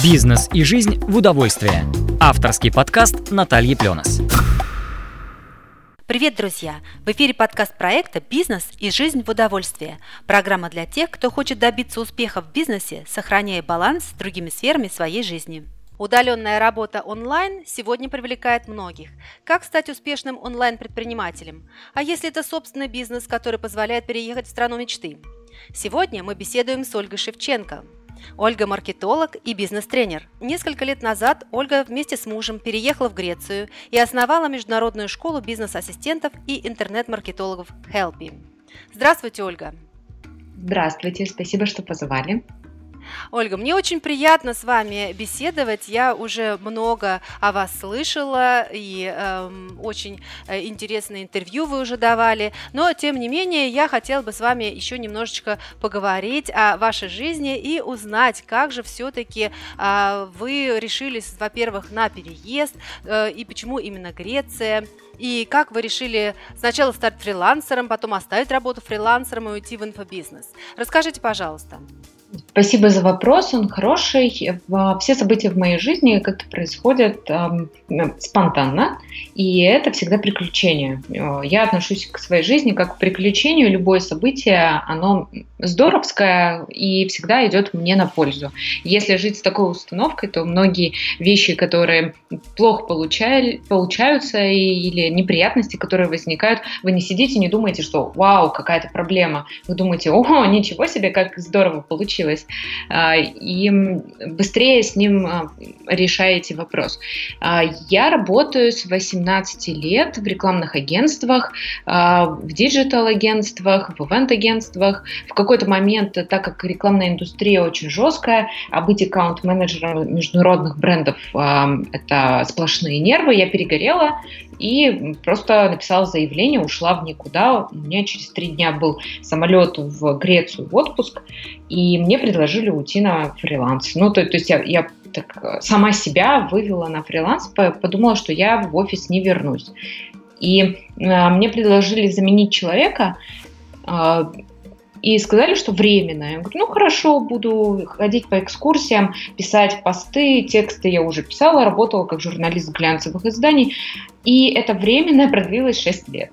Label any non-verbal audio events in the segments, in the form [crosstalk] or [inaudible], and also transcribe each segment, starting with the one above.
Бизнес и жизнь в удовольствие. Авторский подкаст Натальи Пленос. Привет, друзья! В эфире подкаст проекта «Бизнес и жизнь в удовольствие». Программа для тех, кто хочет добиться успеха в бизнесе, сохраняя баланс с другими сферами своей жизни. Удаленная работа онлайн сегодня привлекает многих. Как стать успешным онлайн-предпринимателем? А если это собственный бизнес, который позволяет переехать в страну мечты? Сегодня мы беседуем с Ольгой Шевченко, Ольга – маркетолог и бизнес-тренер. Несколько лет назад Ольга вместе с мужем переехала в Грецию и основала международную школу бизнес-ассистентов и интернет-маркетологов Helpy. Здравствуйте, Ольга! Здравствуйте, спасибо, что позвали. Ольга, мне очень приятно с вами беседовать. Я уже много о вас слышала, и эм, очень э, интересное интервью вы уже давали. Но, тем не менее, я хотела бы с вами еще немножечко поговорить о вашей жизни и узнать, как же все-таки э, вы решились, во-первых, на переезд, э, и почему именно Греция, и как вы решили сначала стать фрилансером, потом оставить работу фрилансером и уйти в инфобизнес. Расскажите, пожалуйста. Спасибо за вопрос, он хороший. Все события в моей жизни как-то происходят э, спонтанно, и это всегда приключение. Я отношусь к своей жизни как к приключению. Любое событие, оно здоровское и всегда идет мне на пользу. Если жить с такой установкой, то многие вещи, которые плохо получали, получаются или неприятности, которые возникают, вы не сидите, не думаете, что вау, какая-то проблема. Вы думаете, о, ничего себе, как здорово получилось получилось, а, и быстрее с ним а, решаете вопрос. А, я работаю с 18 лет в рекламных агентствах, в диджитал-агентствах, в ивент-агентствах. В какой-то момент, так как рекламная индустрия очень жесткая, а быть аккаунт-менеджером международных брендов – это сплошные нервы, я перегорела и просто написала заявление, ушла в никуда. У меня через три дня был самолет в Грецию в отпуск, и мне предложили уйти на фриланс. Ну, то, то есть я, я так сама себя вывела на фриланс, подумала, что я в офис не вернусь. И э, мне предложили заменить человека, э, и сказали, что временно. Я говорю, ну хорошо, буду ходить по экскурсиям, писать посты, тексты я уже писала, работала как журналист глянцевых изданий, и это временное продлилось 6 лет.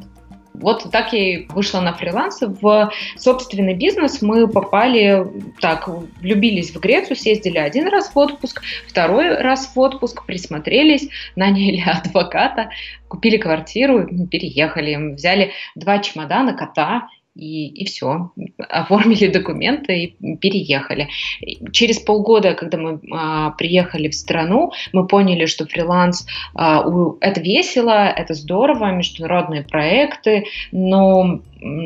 Вот так я и вышла на фриланс. В собственный бизнес мы попали, так, влюбились в Грецию, съездили один раз в отпуск, второй раз в отпуск, присмотрелись, наняли [laughs] адвоката, купили квартиру, переехали, взяли два чемодана, кота и, и все. Оформили документы и переехали. Через полгода, когда мы а, приехали в страну, мы поняли, что фриланс а, у, это весело, это здорово, международные проекты, но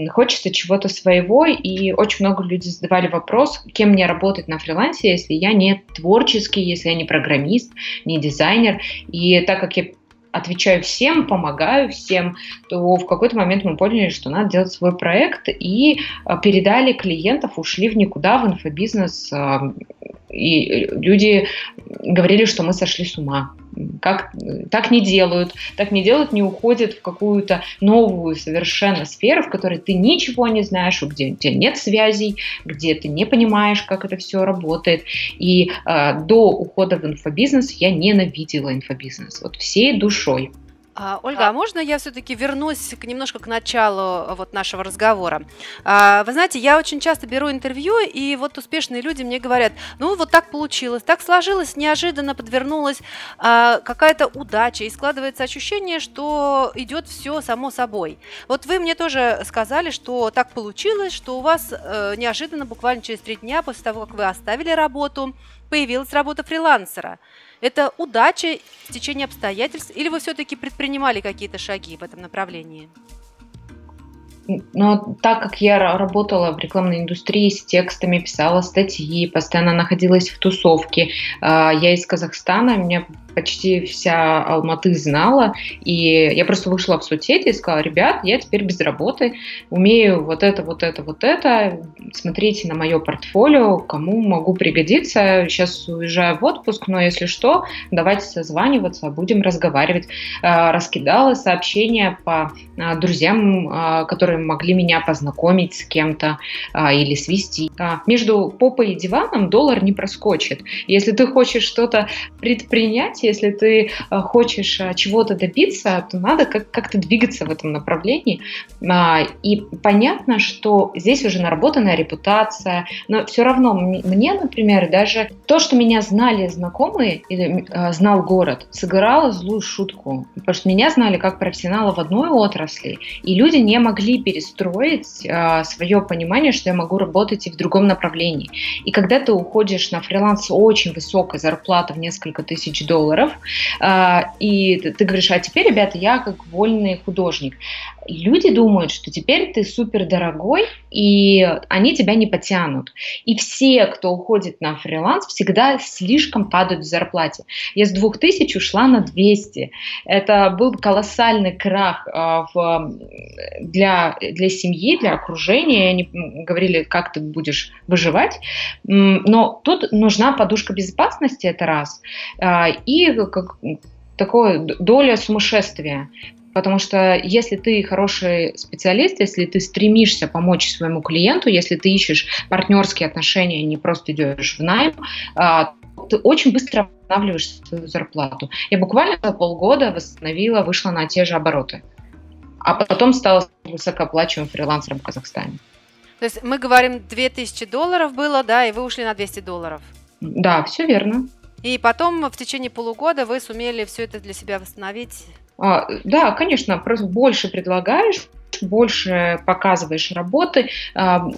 хочется чего-то своего, и очень много людей задавали вопрос, кем мне работать на фрилансе, если я не творческий, если я не программист, не дизайнер. И так как я отвечаю всем, помогаю всем, то в какой-то момент мы поняли, что надо делать свой проект и а, передали клиентов, ушли в никуда, в инфобизнес. А, и люди говорили, что мы сошли с ума. Как, так не делают, так не делают, не уходят в какую-то новую совершенно сферу, в которой ты ничего не знаешь, где у тебя нет связей, где ты не понимаешь, как это все работает. И э, до ухода в инфобизнес я ненавидела инфобизнес, вот всей душой. А, Ольга, а можно я все-таки вернусь к, немножко к началу э, вот нашего разговора? А, вы знаете, я очень часто беру интервью, и вот успешные люди мне говорят, ну вот так получилось, так сложилось, неожиданно подвернулась а, какая-то удача, и складывается ощущение, что идет все само собой. Вот вы мне тоже сказали, что так получилось, что у вас э, неожиданно, буквально через три дня после того, как вы оставили работу, появилась работа фрилансера. Это удача, течение обстоятельств, или вы все-таки предпринимали какие-то шаги в этом направлении? Но так как я работала в рекламной индустрии с текстами, писала статьи, постоянно находилась в тусовке, а, я из Казахстана, меня почти вся Алматы знала, и я просто вышла в соцсети и сказала, ребят, я теперь без работы, умею вот это, вот это, вот это, смотрите на мое портфолио, кому могу пригодиться, сейчас уезжаю в отпуск, но если что, давайте созваниваться, будем разговаривать. А, раскидала сообщения по а, друзьям, а, которые могли меня познакомить с кем-то или свести. Между попой и диваном доллар не проскочит. Если ты хочешь что-то предпринять, если ты хочешь чего-то добиться, то надо как-то двигаться в этом направлении. И понятно, что здесь уже наработанная репутация, но все равно мне, например, даже то, что меня знали знакомые или знал город, сыграло злую шутку. Потому что меня знали как профессионала в одной отрасли, и люди не могли перестроить а, свое понимание, что я могу работать и в другом направлении. И когда ты уходишь на фриланс очень высокой зарплаты в несколько тысяч долларов, а, и ты говоришь, а теперь, ребята, я как вольный художник. люди думают, что теперь ты супер дорогой, и они тебя не потянут. И все, кто уходит на фриланс, всегда слишком падают в зарплате. Я с 2000 ушла на 200. Это был колоссальный крах а, в, для, для семьи, для окружения. Они говорили, как ты будешь выживать. Но тут нужна подушка безопасности, это раз. А, как, такое доля сумасшествия. Потому что если ты хороший специалист, если ты стремишься помочь своему клиенту, если ты ищешь партнерские отношения, не просто идешь в найм, а, ты очень быстро восстанавливаешь свою зарплату. Я буквально за полгода восстановила, вышла на те же обороты. А потом стала высокооплачиваемым фрилансером в Казахстане. То есть мы говорим, 2000 долларов было, да, и вы ушли на 200 долларов. Да, все верно. И потом в течение полугода вы сумели все это для себя восстановить? А, да, конечно, просто больше предлагаешь, больше показываешь работы.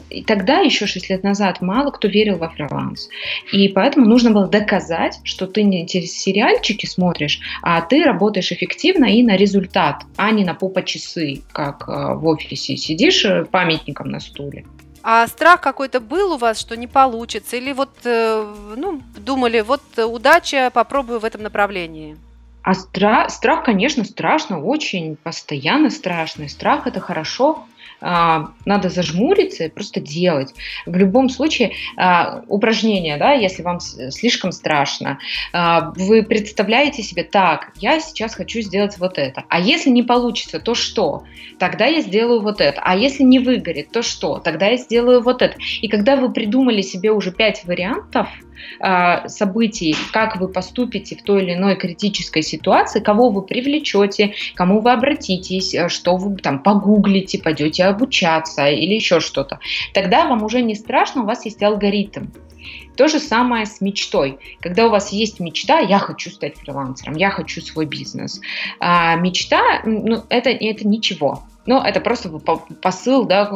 И тогда, еще 6 лет назад, мало кто верил во фриланс. И поэтому нужно было доказать, что ты не сериальчики смотришь, а ты работаешь эффективно и на результат, а не на попа часы, как а, в офисе сидишь э, памятником на стуле. А страх какой-то был у вас, что не получится? Или вот, э, ну, думали, вот удача, попробую в этом направлении? А страх, страх, конечно, страшно, очень постоянно страшно. Страх – это хорошо, надо зажмуриться и просто делать. В любом случае, а, упражнение, да, если вам слишком страшно, а, вы представляете себе, так, я сейчас хочу сделать вот это. А если не получится, то что? Тогда я сделаю вот это. А если не выгорит, то что? Тогда я сделаю вот это. И когда вы придумали себе уже пять вариантов, а, событий, как вы поступите в той или иной критической ситуации, кого вы привлечете, кому вы обратитесь, э, что вы там погуглите, пойдете обучаться или еще что-то. Тогда вам уже не страшно, у вас есть алгоритм. То же самое с мечтой. Когда у вас есть мечта, я хочу стать фрилансером, я хочу свой бизнес. А мечта, ну, это, это ничего. Но это просто посыл да,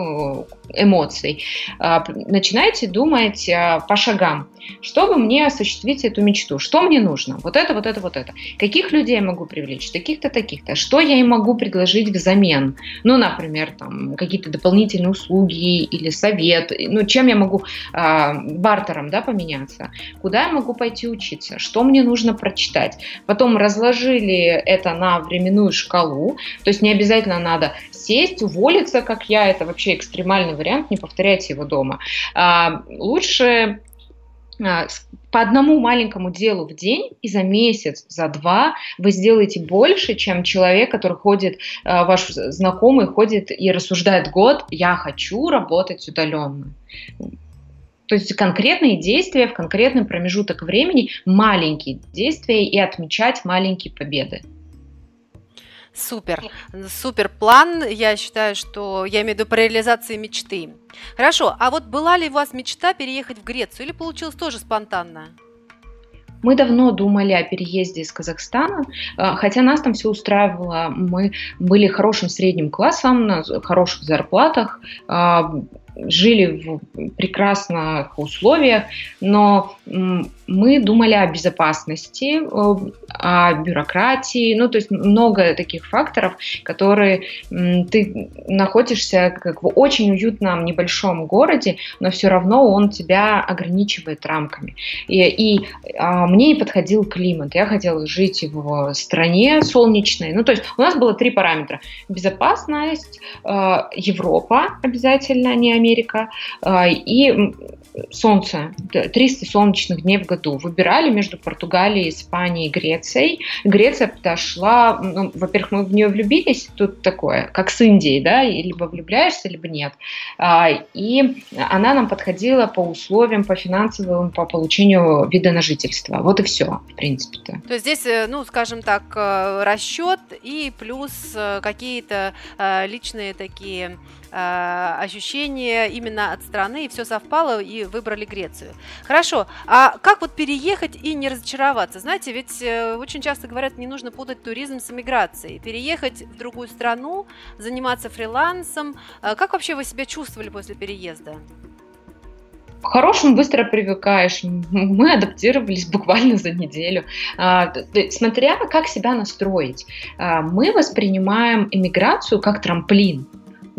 эмоций. А, начинайте думать а, по шагам. Чтобы мне осуществить эту мечту? Что мне нужно? Вот это, вот это, вот это. Каких людей я могу привлечь? Таких-то, таких-то. Что я им могу предложить взамен? Ну, например, там, какие-то дополнительные услуги или совет. Ну, чем я могу э, бартером да, поменяться? Куда я могу пойти учиться? Что мне нужно прочитать? Потом разложили это на временную шкалу. То есть не обязательно надо сесть, уволиться, как я. Это вообще экстремальный вариант, не повторяйте его дома. А, лучше по одному маленькому делу в день, и за месяц, за два вы сделаете больше, чем человек, который ходит, а, ваш знакомый ходит и рассуждает год, я хочу работать удаленно. То есть конкретные действия в конкретный промежуток времени, маленькие действия и отмечать маленькие победы. Супер, супер план. Я считаю, что я имею в виду по реализации мечты. Хорошо, а вот была ли у вас мечта переехать в Грецию или получилось тоже спонтанно? Мы давно думали о переезде из Казахстана, а, хотя нас там все устраивало. Мы были хорошим средним классом, на хороших зарплатах. Жили в прекрасных условиях, но мы думали о безопасности, о бюрократии, ну, то есть много таких факторов, которые ты находишься как в очень уютном небольшом городе, но все равно он тебя ограничивает рамками. И, и а, мне не подходил климат. Я хотела жить в стране солнечной. Ну, то есть у нас было три параметра. Безопасность, э, Европа обязательно, не Америка, э, и солнце, 300 солнечных дней в году. Выбирали между Португалией, Испанией и Грецией. Греция подошла, ну, во-первых, мы в нее влюбились, тут такое, как с Индией, да, либо влюбляешься, либо нет. А, и она нам подходила по условиям, по финансовым, по получению вида на жительство. Вот и все, в принципе-то. То есть здесь, э, ну, скажем так, э, расчет и плюс э, какие-то личные такие ощущения именно от страны, и все совпало, и выбрали Грецию. Хорошо, а как вот переехать и не разочароваться? Знаете, ведь очень часто говорят, не нужно путать туризм с эмиграцией. Переехать в другую страну, заниматься фрилансом. Как вообще вы себя чувствовали после переезда? К-хорошему быстро привыкаешь. Мы адаптировались буквально за неделю. А, смотря как себя настроить. А, мы воспринимаем иммиграцию как трамплин.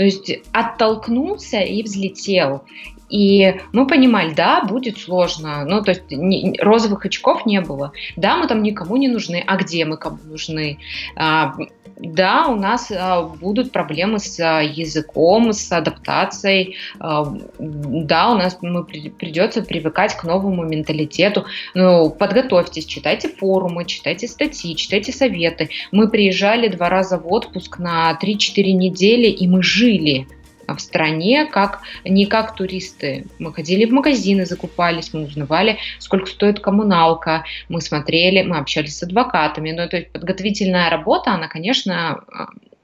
То есть оттолкнулся и взлетел. И мы понимали, да, будет сложно. Ну, то есть не, розовых очков не было. Да, мы там никому не нужны. А где мы кому нужны? А, да, у нас а, будут проблемы с а, языком, с адаптацией. А, да, у нас мы при, придется привыкать к новому менталитету. Ну, подготовьтесь, читайте форумы, читайте статьи, читайте советы. Мы приезжали два раза в отпуск на 3-4 недели, и мы жили в стране, как не как туристы. Мы ходили в магазины, закупались, мы узнавали, сколько стоит коммуналка, мы смотрели, мы общались с адвокатами. Ну, то есть подготовительная работа, она, конечно,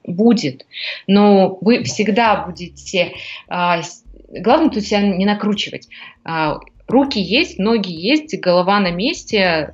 будет, но вы всегда будете... А, главное тут себя не накручивать а, руки есть, ноги есть, голова на месте,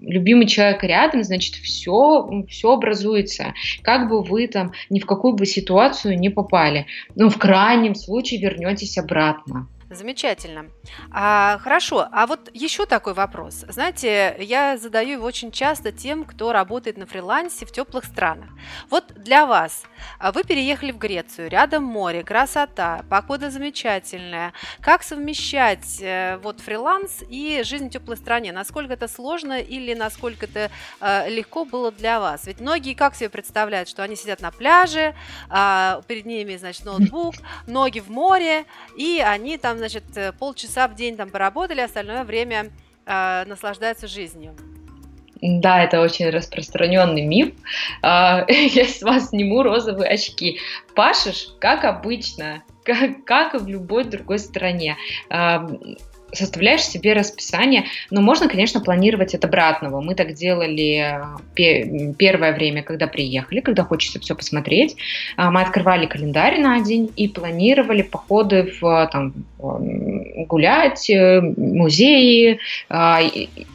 любимый человек рядом, значит, все, все образуется. Как бы вы там ни в какую бы ситуацию не попали. Ну, в крайнем случае вернетесь обратно. Замечательно. А, хорошо, а вот еще такой вопрос. Знаете, я задаю его очень часто тем, кто работает на фрилансе в теплых странах. Вот для вас, а вы переехали в Грецию, рядом море, красота, погода замечательная. Как совмещать э, вот фриланс и жизнь в теплой стране? Насколько это сложно или насколько это э, легко было для вас? Ведь многие как себе представляют, что они сидят на пляже, э, перед ними, значит, ноутбук, ноги в море, и они там значит, э, полчаса в день там поработали, остальное время э, наслаждаются жизнью. Да, это очень распространенный миф. А, [laughs] я с вас сниму розовые очки. Пашешь, как обычно, как, как и в любой другой стране составляешь себе расписание, но можно, конечно, планировать от обратного. Мы так делали э, первое время, когда приехали, когда хочется все посмотреть. А, мы открывали календарь на день и планировали походы в там, гулять, э, музеи,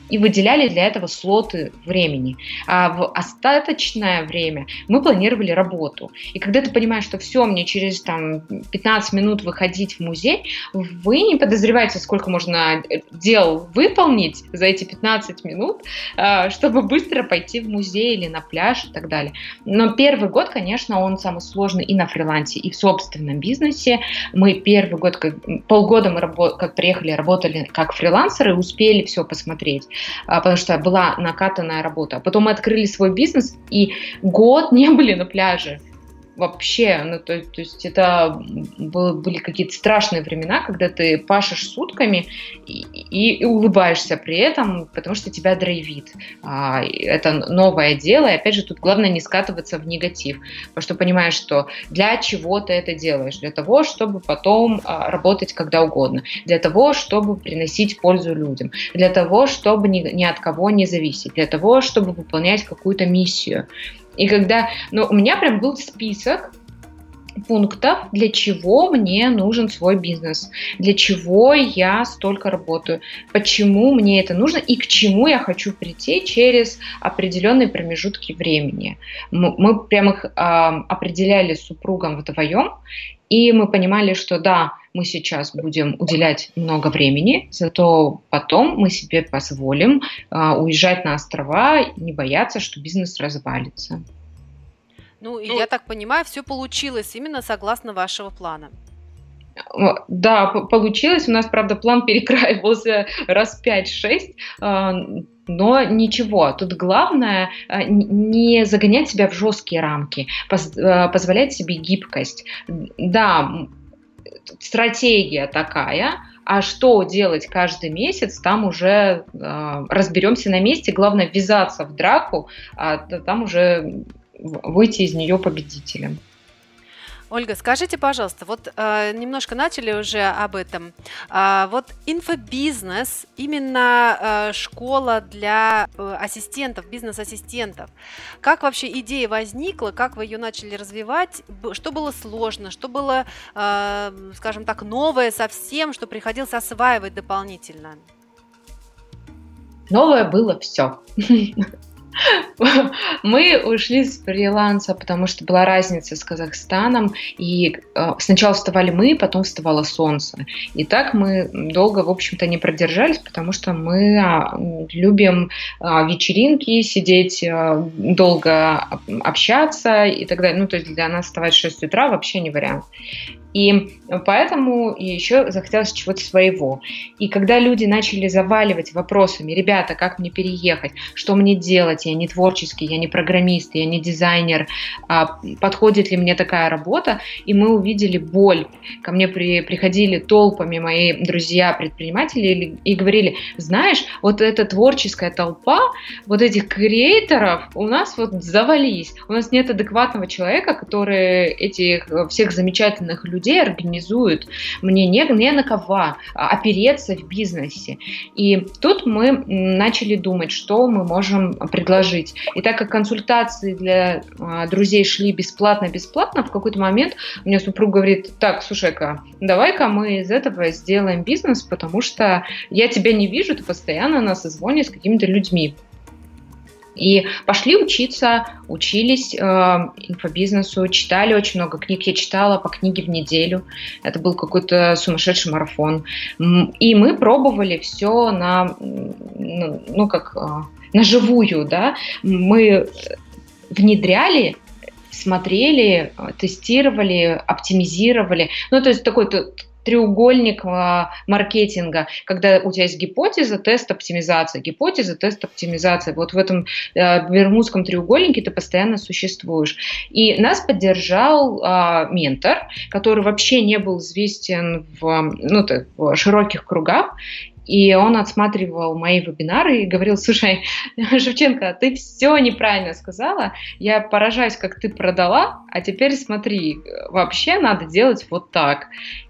и выделяли для этого слоты времени. А в остаточное время мы планировали работу. И когда ты понимаешь, что все, мне через там, 15 минут выходить в музей, вы не подозреваете, сколько можно э, дел выполнить за эти 15 минут, а, чтобы быстро пойти в музей или на пляж и так далее. Но первый год, конечно, он самый сложный и на фрилансе, и в собственном бизнесе. Мы первый год, как, полгода мы работ, как приехали, работали как фрилансеры, успели все посмотреть. А, потому что была накатанная работа. Потом мы открыли свой бизнес, и год не [laughs] были на пляже вообще, ну, то, то есть это были какие-то страшные времена, когда ты пашешь сутками и, и, и улыбаешься при этом, потому что тебя драйвит. А, это новое дело, и опять же тут главное не скатываться в негатив, потому что понимаешь, что для чего ты это делаешь? Для того, чтобы потом а, работать когда угодно, для того, чтобы приносить пользу людям, для того, чтобы ни, ни от кого не зависеть, для того, чтобы выполнять какую-то миссию. И когда, ну, у меня прям был список пунктов, для чего мне нужен свой бизнес, для чего я столько работаю, почему мне это нужно и к чему я хочу прийти через определенные промежутки времени. Мы, мы прям их э, определяли с супругом вдвоем, и мы понимали, что да, мы сейчас будем уделять много времени, зато потом мы себе позволим а, уезжать на острова, не бояться, что бизнес развалится. Ну, и ну, я так понимаю, все получилось именно согласно вашего плана. Да, получилось. У нас, правда, план перекраивался раз 5-6, а, но ничего. Тут главное а, не загонять себя в жесткие рамки, а, позволять себе гибкость. Да, стратегия такая, а что делать каждый месяц, там уже э, разберемся на месте. Главное ввязаться в драку, а там уже выйти из нее победителем. Ольга, скажите, пожалуйста, вот э, немножко начали уже об этом. Э, вот инфобизнес, именно э, школа для э, ассистентов, бизнес-ассистентов. Как вообще идея возникла, как вы ее начали развивать, что было сложно, что было, э, скажем так, новое совсем, что приходилось осваивать дополнительно? Новое было все. [laughs] Мы ушли с фриланса, потому что была разница с Казахстаном, и э, сначала вставали мы, потом вставало солнце. И так мы долго, в общем-то, не продержались, потому что мы а, любим а, вечеринки, сидеть а, долго общаться и так далее. Ну, то есть для нас вставать в 6 утра вообще не вариант. И поэтому еще захотелось чего-то своего. И когда люди начали заваливать вопросами, ребята, как мне переехать, что мне делать, я не творческий, я не программист, я не дизайнер, а подходит ли мне такая работа, и мы увидели боль. Ко мне при, приходили толпами мои друзья-предприниматели и говорили, знаешь, вот эта творческая толпа, вот этих креаторов у нас вот завались. У нас нет адекватного человека, который этих всех замечательных людей людей организуют. Мне не, не на кого опереться в бизнесе. И тут мы начали думать, что мы можем предложить. И так как консультации для а, друзей шли бесплатно-бесплатно, в какой-то момент у меня супруг говорит, так, слушай-ка, давай-ка мы из этого сделаем бизнес, потому что я тебя не вижу, ты постоянно на созвоне с какими-то людьми. И пошли учиться, учились э, инфобизнесу, читали очень много книг. Я читала по книге в неделю. Это был какой-то сумасшедший марафон. И мы пробовали все на, ну, ну как, э, на живую, да. Мы внедряли смотрели, тестировали, оптимизировали. Ну, то есть такой треугольник а, маркетинга, когда у тебя есть гипотеза, тест, оптимизация, гипотеза, тест, оптимизация. Вот в этом э, бермудском треугольнике ты постоянно существуешь. И нас поддержал э, ментор, который вообще не был известен в, ну, в широких кругах, и он отсматривал мои вебинары и говорил, слушай, [laughs] Шевченко, ты все неправильно сказала, я поражаюсь, как ты продала, а теперь смотри, вообще надо делать вот так.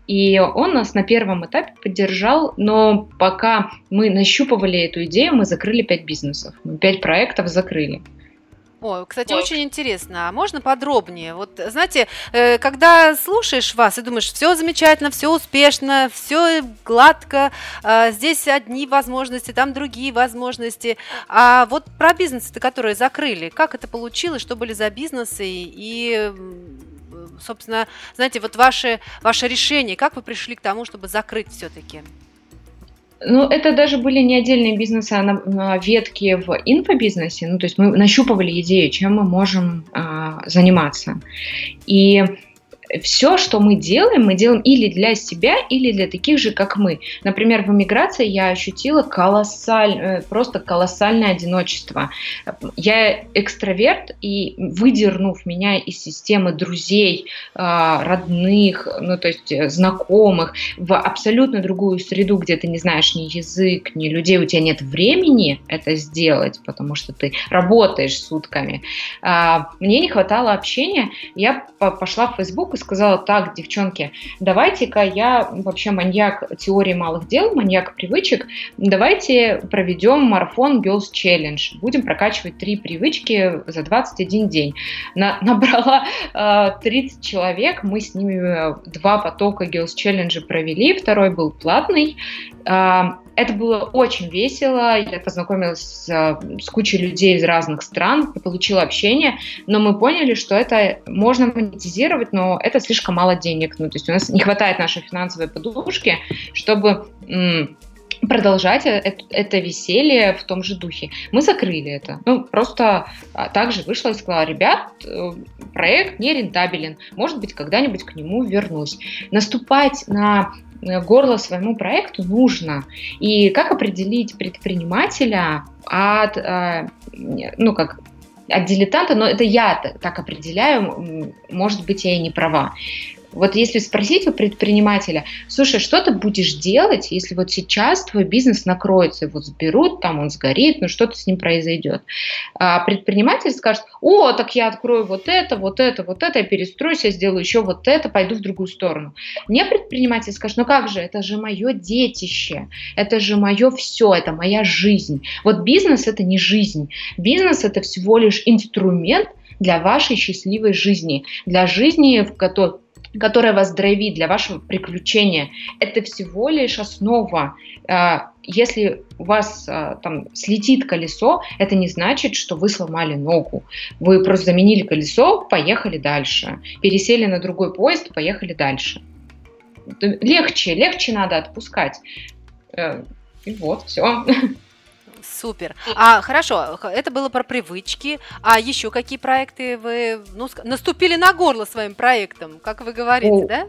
И он нас на первом этапе поддержал, но пока мы нащупывали эту идею, мы закрыли пять бизнесов, пять проектов закрыли. О, кстати, вот. очень интересно. А можно подробнее? Вот, знаете, э, когда слушаешь вас и думаешь, все замечательно, все успешно, все гладко, э, здесь одни возможности, там другие возможности. А вот про бизнесы, которые закрыли, как это получилось, что были за бизнесы и собственно, знаете, вот ваше, ваше решение, как вы пришли к тому, чтобы закрыть все-таки? Ну, это даже были не отдельные бизнесы, а на, ветки в инфобизнесе. Ну, то есть мы нащупывали идею, чем мы можем а, заниматься. И все, что мы делаем, мы делаем или для себя, или для таких же, как мы. Например, в эмиграции я ощутила колоссальное, просто колоссальное одиночество. Я экстраверт, и выдернув меня из системы друзей, а, родных, ну то есть э, знакомых, в абсолютно другую среду, где ты не знаешь ни язык, ни людей, у тебя нет времени это сделать, потому что ты работаешь сутками. А, мне не хватало общения, я пошла в Facebook и сказала, так, девчонки, давайте-ка я вообще маньяк теории малых дел, маньяк привычек, давайте проведем марафон Girls Challenge. Будем прокачивать три привычки за 21 день. На, [laughs] набрала э, 30 человек, мы с ними два потока Girls Challenge провели, второй был платный. Э, это было очень весело. Я познакомилась с, с кучей людей из разных стран, получила общение, но мы поняли, что это можно монетизировать, но это слишком мало денег. Ну, то есть у нас не хватает нашей финансовой подушки, чтобы продолжать это, это веселье в том же духе. Мы закрыли это. Ну, просто а, также вышла и сказала, ребят, э, проект не рентабелен, может быть, когда-нибудь к нему вернусь. Наступать на горло своему проекту нужно. И как определить предпринимателя от, э, ну, как от дилетанта, но это я так определяю, может быть, я и не права. Вот если спросить у предпринимателя, слушай, что ты будешь делать, если вот сейчас твой бизнес накроется, его сберут, там он сгорит, ну что-то с ним произойдет. А предприниматель скажет, о, так я открою вот это, вот это, вот это, я перестроюсь, я сделаю еще вот это, пойду в другую сторону. Мне предприниматель скажет, ну как же, это же мое детище, это же мое все, это моя жизнь. Вот бизнес это не жизнь, бизнес это всего лишь инструмент, для вашей счастливой жизни, для жизни, в которой которая вас драйвит для вашего приключения, это всего лишь основа. А, если у вас а, там слетит колесо, это не значит, что вы сломали ногу. Вы просто заменили колесо, поехали дальше. Пересели на другой поезд, поехали дальше. Легче, легче надо отпускать. Э, и вот, все. [laughs] Супер. А хорошо, это было про привычки. А еще какие проекты вы ну, наступили на горло своим проектом, как вы говорите, О, да?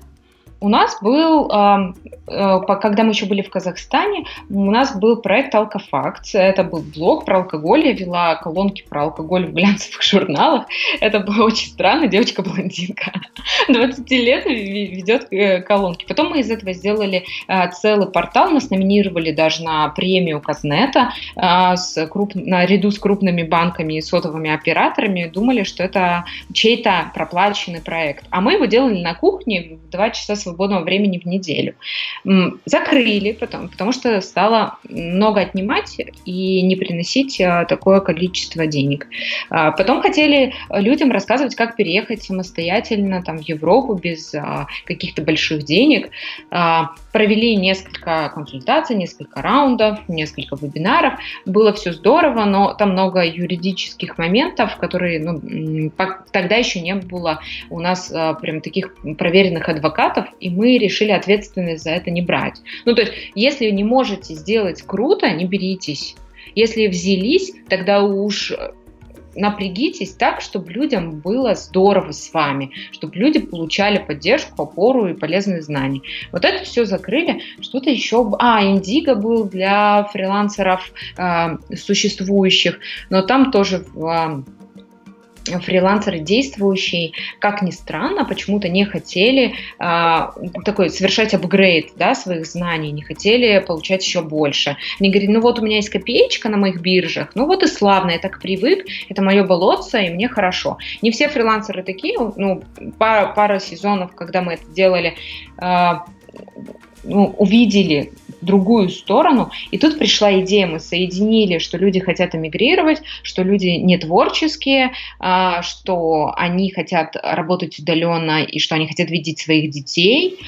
У нас был, э, когда мы еще были в Казахстане, у нас был проект «Алкофакт». Это был блог про алкоголь. Я вела колонки про алкоголь в глянцевых [laughs] журналах. Это было очень странно. Девочка-блондинка [laughs] 20 лет ведет э, колонки. Потом мы из этого сделали э, целый портал. Нас номинировали даже на премию Казнета с круп... наряду с крупными банками и сотовыми операторами. Думали, что это чей-то проплаченный проект. А мы его делали на кухне в 2 часа свободного времени в неделю. Закрыли потом, потому что стало много отнимать и не приносить а, такое количество денег. А, потом хотели людям рассказывать, как переехать самостоятельно там, в Европу без а, каких-то больших денег. Провели несколько консультаций, несколько раундов, несколько вебинаров. Было все здорово, но там много юридических моментов, которые ну, тогда еще не было у нас прям таких проверенных адвокатов, и мы решили ответственность за это не брать. Ну, то есть, если не можете сделать круто, не беритесь. Если взялись, тогда уж напрягитесь так, чтобы людям было здорово с вами, чтобы люди получали поддержку, опору и полезные знания. Вот это все закрыли. Что-то еще... А, Индиго был для фрилансеров э, существующих, но там тоже в фрилансеры действующие, как ни странно, почему-то не хотели а, такой совершать апгрейд да, своих знаний, не хотели получать еще больше. Они говорят, ну вот у меня есть копеечка на моих биржах, ну вот и славно, я так привык, это мое болотце, и мне хорошо. Не все фрилансеры такие, ну, пара, пара сезонов, когда мы это делали, а, ну, увидели другую сторону. И тут пришла идея, мы соединили, что люди хотят эмигрировать, что люди не творческие, а, что они хотят работать удаленно и что они хотят видеть своих детей.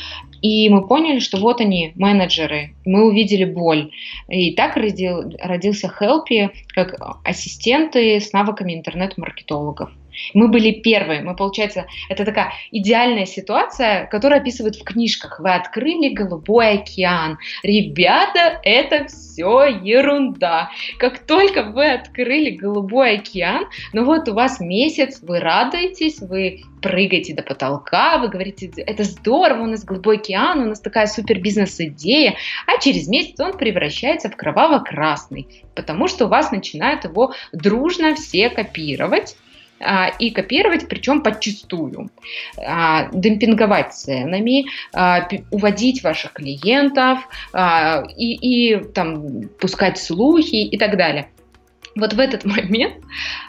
И мы поняли, что вот они, менеджеры. Мы увидели боль. И так родил, родился Helpy как ассистенты с навыками интернет-маркетологов. Мы были первые. Мы, получается, это такая идеальная ситуация, которую описывают в книжках. Вы открыли голубой океан. Ребята, это все ерунда. Как только вы открыли голубой океан, ну вот у вас месяц, вы радуетесь, вы прыгаете до потолка, вы говорите, это здорово, у нас голубой океан, у нас такая супер бизнес-идея, а через месяц он превращается в кроваво-красный, потому что у вас начинают его дружно все копировать, и копировать, причем подчистую, а, демпинговать ценами, а, уводить ваших клиентов и, и там, пускать слухи и так далее. Вот в этот [laughs] момент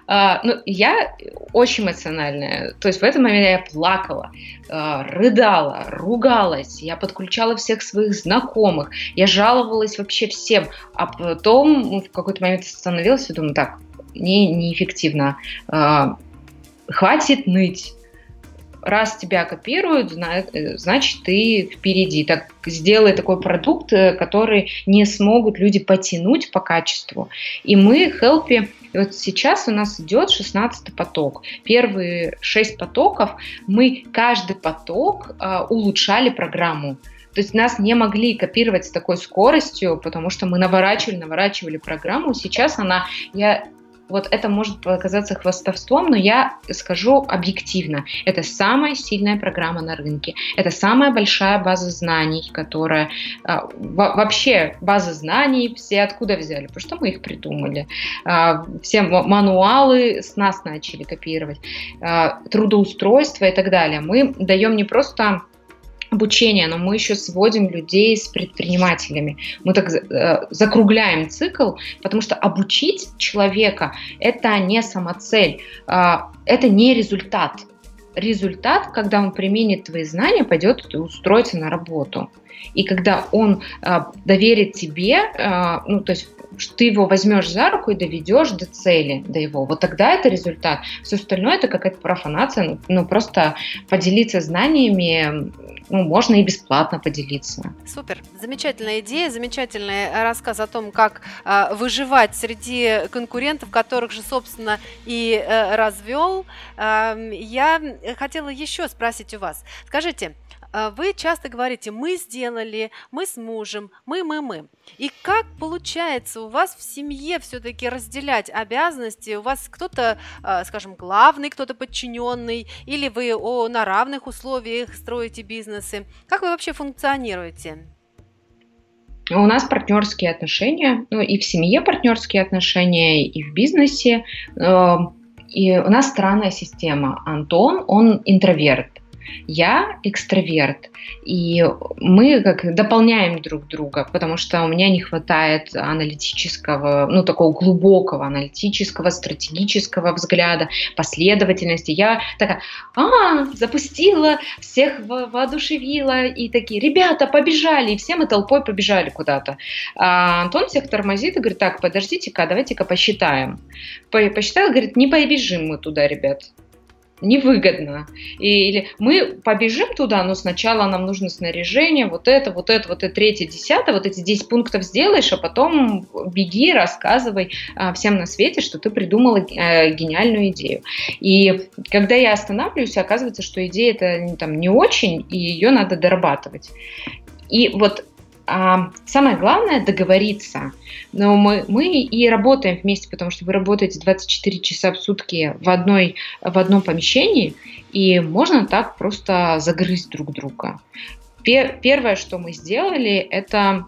ну, я очень эмоциональная. То есть в этот момент я плакала, рыдала, ругалась, я подключала всех своих знакомых, я жаловалась вообще всем. А потом в какой-то момент остановилась и думаю, так, не, неэффективно. А, хватит ныть. раз тебя копируют, значит, ты впереди. Так сделай такой продукт, э, который не смогут люди потянуть по качеству. И мы Helpy и вот сейчас у нас идет 16 поток. Первые 6 потоков мы каждый поток э, улучшали программу. То есть нас не могли копировать с такой скоростью, потому что мы наворачивали, наворачивали программу. Сейчас она, я вот это может показаться хвастовством, но я скажу объективно. Это самая сильная программа на рынке. Это самая большая база знаний, которая... А, вообще, база знаний все откуда взяли? Потому что мы их придумали. А, все мануалы с нас начали копировать. А, трудоустройство и так далее. Мы даем не просто обучения, но мы еще сводим людей с предпринимателями. Мы так э, закругляем цикл, потому что обучить человека – это не самоцель, э, это не результат. Результат, когда он применит твои знания, пойдет и устроится на работу. И когда он э, доверит тебе, э, ну, то есть ты его возьмешь за руку и доведешь до цели, до его, вот тогда это результат. Все остальное это какая-то профанация, ну просто поделиться знаниями, ну, можно и бесплатно поделиться. Супер, замечательная идея, замечательный рассказ о том, как э, выживать среди конкурентов, которых же, собственно, и э, развел. Э, я хотела еще спросить у вас. Скажите, вы часто говорите, мы сделали, мы с мужем, мы, мы, мы. И как получается у вас в семье все-таки разделять обязанности? У вас кто-то, а, скажем, главный, кто-то подчиненный, или вы о, на равных условиях строите бизнесы? Как вы вообще функционируете? У нас партнерские отношения, ну и в семье партнерские отношения, и в бизнесе. Эм, и у нас странная система. Антон, он интроверт. Я экстраверт, и мы как дополняем друг друга, потому что у меня не хватает аналитического, ну такого глубокого аналитического, стратегического взгляда, последовательности. Я такая, а, запустила, всех воодушевила, и такие, ребята, побежали, и все мы толпой побежали куда-то. А Антон всех тормозит и говорит, так, подождите-ка, давайте-ка посчитаем. Посчитал, говорит, не побежим мы туда, ребят невыгодно. И, или мы побежим туда, но сначала нам нужно снаряжение, вот это, вот это, вот это, третье, десятое, вот эти 10 пунктов сделаешь, а потом беги, рассказывай а, всем на свете, что ты придумала а, гениальную идею. И когда я останавливаюсь, оказывается, что идея это там не очень, и ее надо дорабатывать. И вот а, самое главное договориться. Но мы, мы и работаем вместе, потому что вы работаете 24 часа в сутки в, одной, в одном помещении, и можно так просто загрызть друг друга. Пер, первое, что мы сделали, это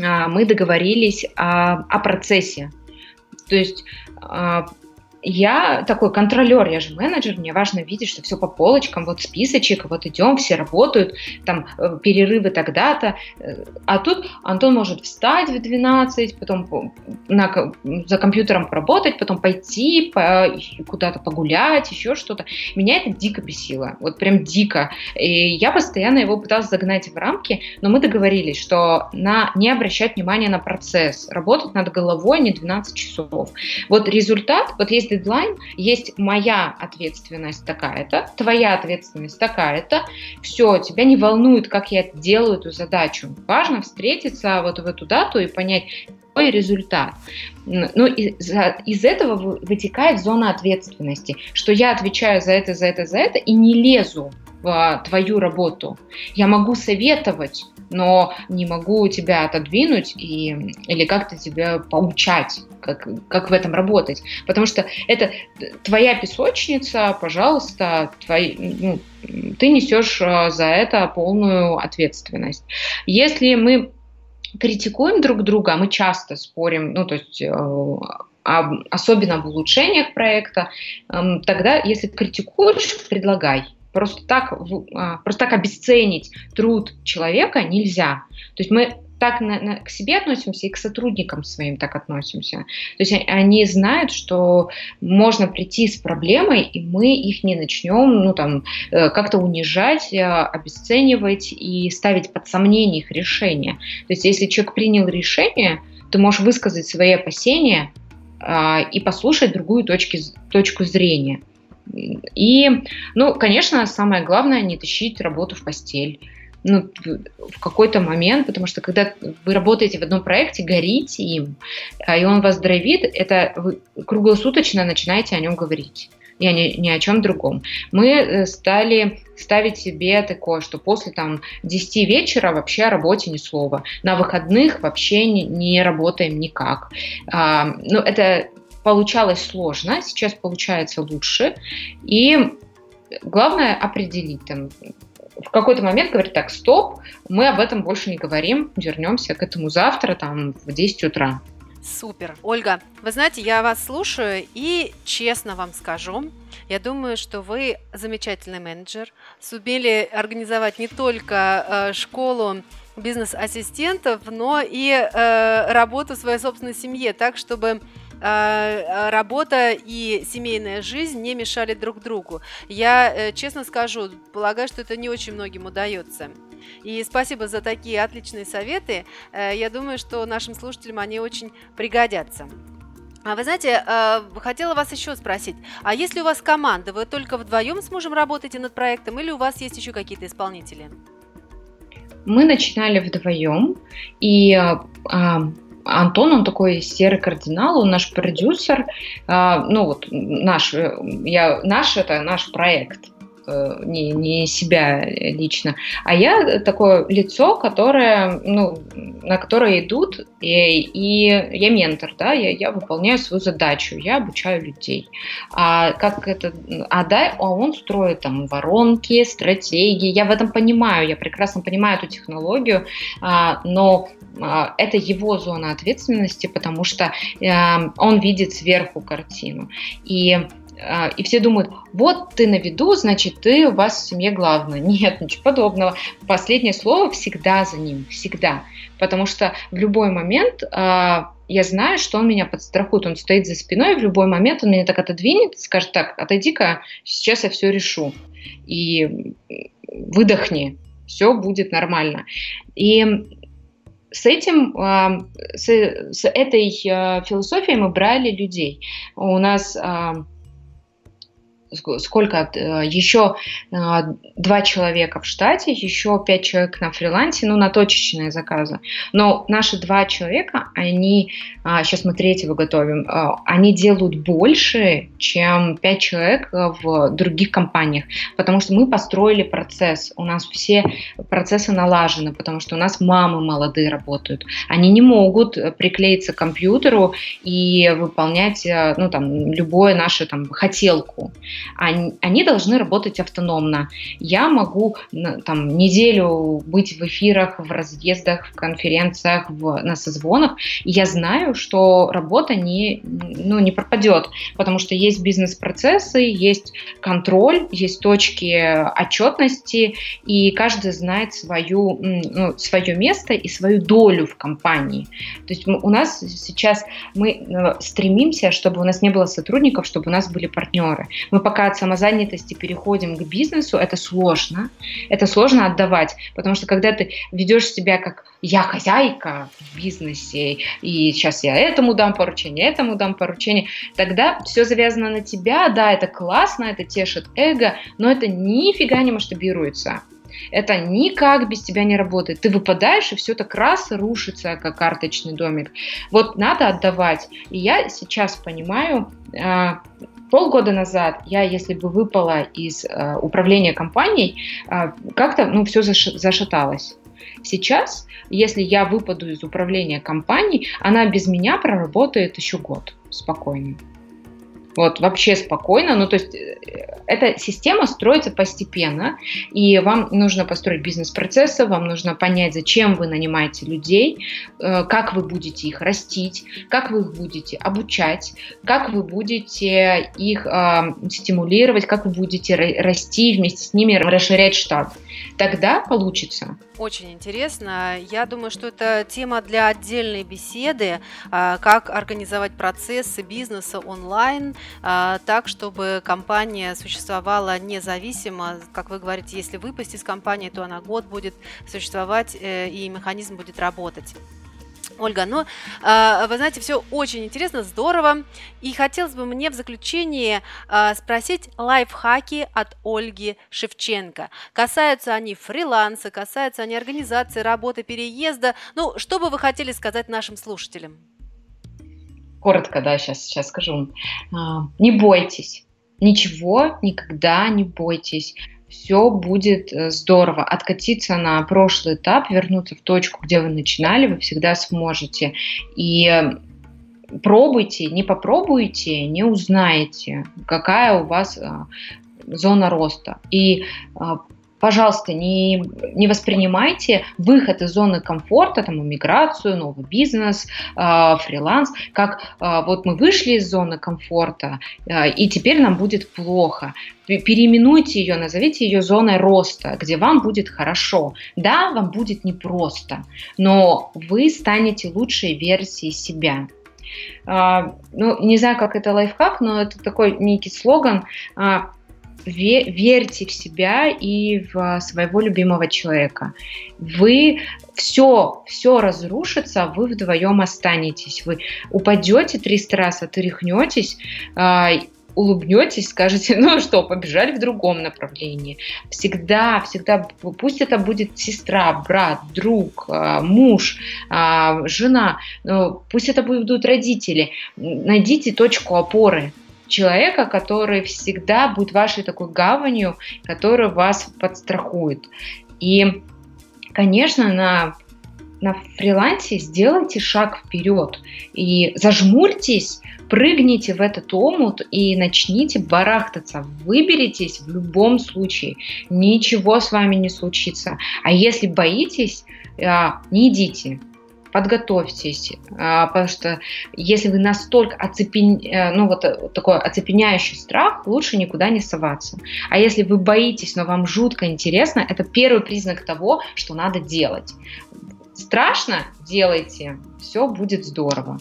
а, мы договорились о, о процессе. То есть а, я такой контролер, я же менеджер, мне важно видеть, что все по полочкам, вот списочек, вот идем, все работают, там э, перерывы тогда-то. А тут Антон может встать в 12, потом на, за компьютером поработать, потом пойти по, куда-то погулять, еще что-то. Меня это дико бесило, вот прям дико. И я постоянно его пыталась загнать в рамки, но мы договорились, что на, не обращать внимания на процесс, работать над головой не 12 часов. Вот результат, вот есть дедлайн, есть моя ответственность такая-то, твоя ответственность такая-то, все, тебя не волнует, как я делаю эту задачу. Важно встретиться вот в эту дату и понять, какой результат. Ну, из, из этого вытекает зона ответственности, что я отвечаю за это, за это, за это и не лезу в твою работу. Я могу советовать, но не могу тебя отодвинуть и, или как-то тебя поучать, как, как в этом работать. Потому что это твоя песочница, пожалуйста, твои, ну, ты несешь а, за это полную ответственность. Если мы критикуем друг друга, мы часто спорим, ну, то есть э, особенно в улучшениях проекта, эм, тогда, если критикуешь, предлагай просто так, а, просто так обесценить труд человека нельзя. То есть мы так на, на, к себе относимся и к сотрудникам своим так относимся. То есть они знают, что можно прийти с проблемой, и мы их не начнем ну, там, э, как-то унижать, э, обесценивать и ставить под сомнение их решение. То есть если человек принял решение, ты можешь высказать свои опасения а, и послушать другую точки, точку зрения. И, ну, конечно, самое главное не тащить работу в постель ну, в какой-то момент, потому что когда вы работаете в одном проекте, горите им, а, и он вас драйвит, это вы круглосуточно начинаете о нем говорить и ни, ни о чем другом. Мы э, стали ставить себе такое, что после там 10 вечера вообще о работе ни слова. На выходных вообще не, не работаем никак. А, ну, это получалось сложно, сейчас получается лучше. И главное определить там, в какой-то момент говорит, так, стоп, мы об этом больше не говорим, вернемся к этому завтра, там, в 10 утра. Супер. Ольга, вы знаете, я вас слушаю и честно вам скажу, я думаю, что вы замечательный менеджер, сумели организовать не только э, школу бизнес-ассистентов, но и э, работу в своей собственной семье, так, чтобы работа и семейная жизнь не мешали друг другу. Я э, честно скажу, полагаю, что это не очень многим удается. И спасибо за такие отличные советы. Э, я думаю, что нашим слушателям они очень пригодятся. А вы знаете, э, хотела вас еще спросить, а если у вас команда, вы только вдвоем с мужем работаете над проектом или у вас есть еще какие-то исполнители? Мы начинали вдвоем, и а, Антон, он такой серый кардинал, он наш продюсер, а, ну вот наш, я, наш это наш проект, Э, не, не себя лично, а я такое лицо, которое, ну, на которое идут, и, и я ментор, да, я, я выполняю свою задачу, я обучаю людей. А как это, а да, а он строит там воронки, стратегии, я в этом понимаю, я прекрасно понимаю эту технологию, а, но а, это его зона ответственности, потому что э, он видит сверху картину. И а, и все думают, вот ты на виду, значит, ты у вас в семье главное. [laughs] Нет, ничего подобного. Последнее слово всегда за ним, всегда. Потому что в любой момент а, я знаю, что он меня подстрахует, он стоит за спиной, в любой момент он меня так отодвинет скажет, так, отойди-ка, сейчас я все решу. И выдохни, все будет нормально. И с этим, а, с этой философией мы брали людей. У нас сколько, э, еще э, два человека в штате, еще пять человек на фрилансе, ну, на точечные заказы. Но наши два человека, они, сейчас а, мы третьего готовим, э, они делают больше, чем пять человек в других компаниях, потому что мы построили процесс, у нас все процессы налажены, потому что у нас мамы молодые работают. Они не могут приклеиться к компьютеру и выполнять, ну, там, любое наше, там, хотелку они, они должны работать автономно. Я могу там неделю быть в эфирах, в разъездах, в конференциях, в, на созвонах, и я знаю, что работа не, ну, не пропадет, потому что есть бизнес-процессы, есть контроль, есть точки отчетности, и каждый знает свою, ну, свое место и свою долю в компании. То есть у нас сейчас мы э, стремимся, чтобы у нас не было сотрудников, чтобы у нас были партнеры. Мы пока от самозанятости переходим к бизнесу, это сложно. Это сложно отдавать, потому что когда ты ведешь себя как я хозяйка в бизнесе, и сейчас я этому дам поручение, этому дам поручение, тогда все завязано на тебя, да, это классно, это тешит эго, но это нифига не масштабируется. Это никак без тебя не работает. Ты выпадаешь, и все так раз рушится, как карточный домик. Вот надо отдавать. И я сейчас понимаю, а, полгода назад я, если бы выпала из э, управления компанией, э, как-то ну, все заш, зашаталось. Сейчас, если я выпаду из управления компанией, она без меня проработает еще год спокойно. Вот, вообще спокойно. Ну, то есть э, эта система строится постепенно, и вам нужно построить бизнес-процессы, вам нужно понять, зачем вы нанимаете людей, э, как вы будете их растить, как вы их будете обучать, как вы будете их э, стимулировать, как вы будете расти вместе с ними, расширять штат. Тогда получится. Очень интересно. Я думаю, что это тема для отдельной беседы, а, как организовать процессы бизнеса онлайн, а, так, чтобы компания существовала независимо. Как вы говорите, если выпасть из компании, то она год будет существовать э, и механизм будет работать. Ольга, ну, э, вы знаете, все очень интересно, здорово. И хотелось бы мне в заключение э, спросить лайфхаки от Ольги Шевченко. Касаются они фриланса, касаются они организации, работы, переезда. Ну, что бы вы хотели сказать нашим слушателям? Коротко, да, сейчас, сейчас скажу. А, не бойтесь. Ничего никогда не бойтесь все будет э, здорово. Откатиться на прошлый этап, вернуться в точку, где вы начинали, вы всегда сможете. И пробуйте, не попробуйте, не узнаете, какая у вас а, зона роста. И а, пожалуйста, не, не воспринимайте выход из зоны комфорта, там, иммиграцию, новый бизнес, э, фриланс, как э, вот мы вышли из зоны комфорта, э, и теперь нам будет плохо. Переименуйте ее, назовите ее зоной роста, где вам будет хорошо. Да, вам будет непросто, но вы станете лучшей версией себя. Ну, не знаю, как это лайфхак, но это такой некий слоган. Верьте в себя и в своего любимого человека. Вы все, все разрушится, вы вдвоем останетесь. Вы упадете 300 раз, отряхнетесь, а, улыбнетесь, скажете, [laughs] ну что, побежали в другом направлении. Всегда, всегда, пусть это будет сестра, брат, друг, а, муж, а, жена, пусть это будут родители. Найдите точку опоры, человека, который всегда будет вашей такой гаванью, который вас подстрахует. И, конечно, на на фрилансе сделайте шаг вперед и зажмурьтесь, прыгните в этот омут и начните барахтаться. Выберитесь в любом случае. Ничего с вами не случится. А если боитесь, а, не идите подготовьтесь, а, потому что если вы настолько оцепен... Э, ну вот э, такой оцепеняющий страх, лучше никуда не соваться. А если вы боитесь, но вам жутко интересно, это первый признак того, что надо делать. Страшно? Делайте, все будет здорово.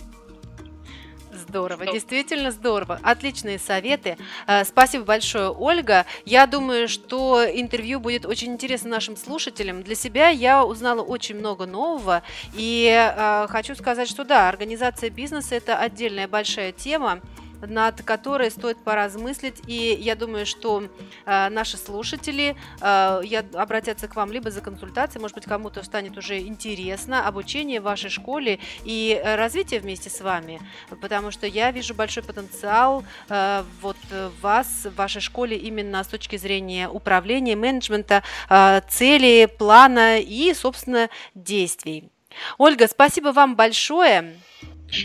Здорово, Что? действительно здорово. Отличные советы. Э, спасибо большое, Ольга. Я думаю, что интервью будет очень интересно нашим слушателям. Для себя я узнала очень много нового. И э, хочу сказать, что да, организация бизнеса – это отдельная большая тема над которой стоит поразмыслить. И я думаю, что э, наши слушатели э, я, обратятся к вам либо за консультацией, может быть, кому-то станет уже интересно обучение в вашей школе и развитие вместе с вами, потому что я вижу большой потенциал э, вот вас в вашей школе именно с точки зрения управления, менеджмента, э, цели, плана и, собственно, действий. Ольга, спасибо вам большое.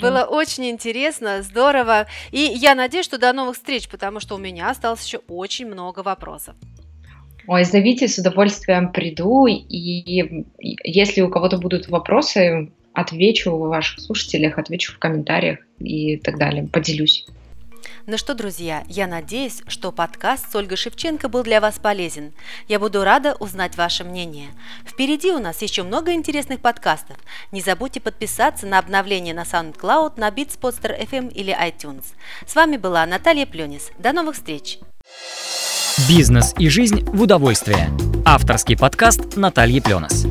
Было очень интересно, здорово. И я надеюсь, что до новых встреч, потому что у меня осталось еще очень много вопросов. Ой, зовите, с удовольствием приду. И если у кого-то будут вопросы, отвечу в ваших слушателях, отвечу в комментариях и так далее, поделюсь. Ну что, друзья, я надеюсь, что подкаст с Ольгой Шевченко был для вас полезен. Я буду рада узнать ваше мнение. Впереди у нас еще много интересных подкастов. Не забудьте подписаться на обновление на SoundCloud, на Beatspodster FM или iTunes. С вами была Наталья Пленис. До новых встреч! Бизнес и жизнь в удовольствие. Авторский подкаст Натальи Пленос.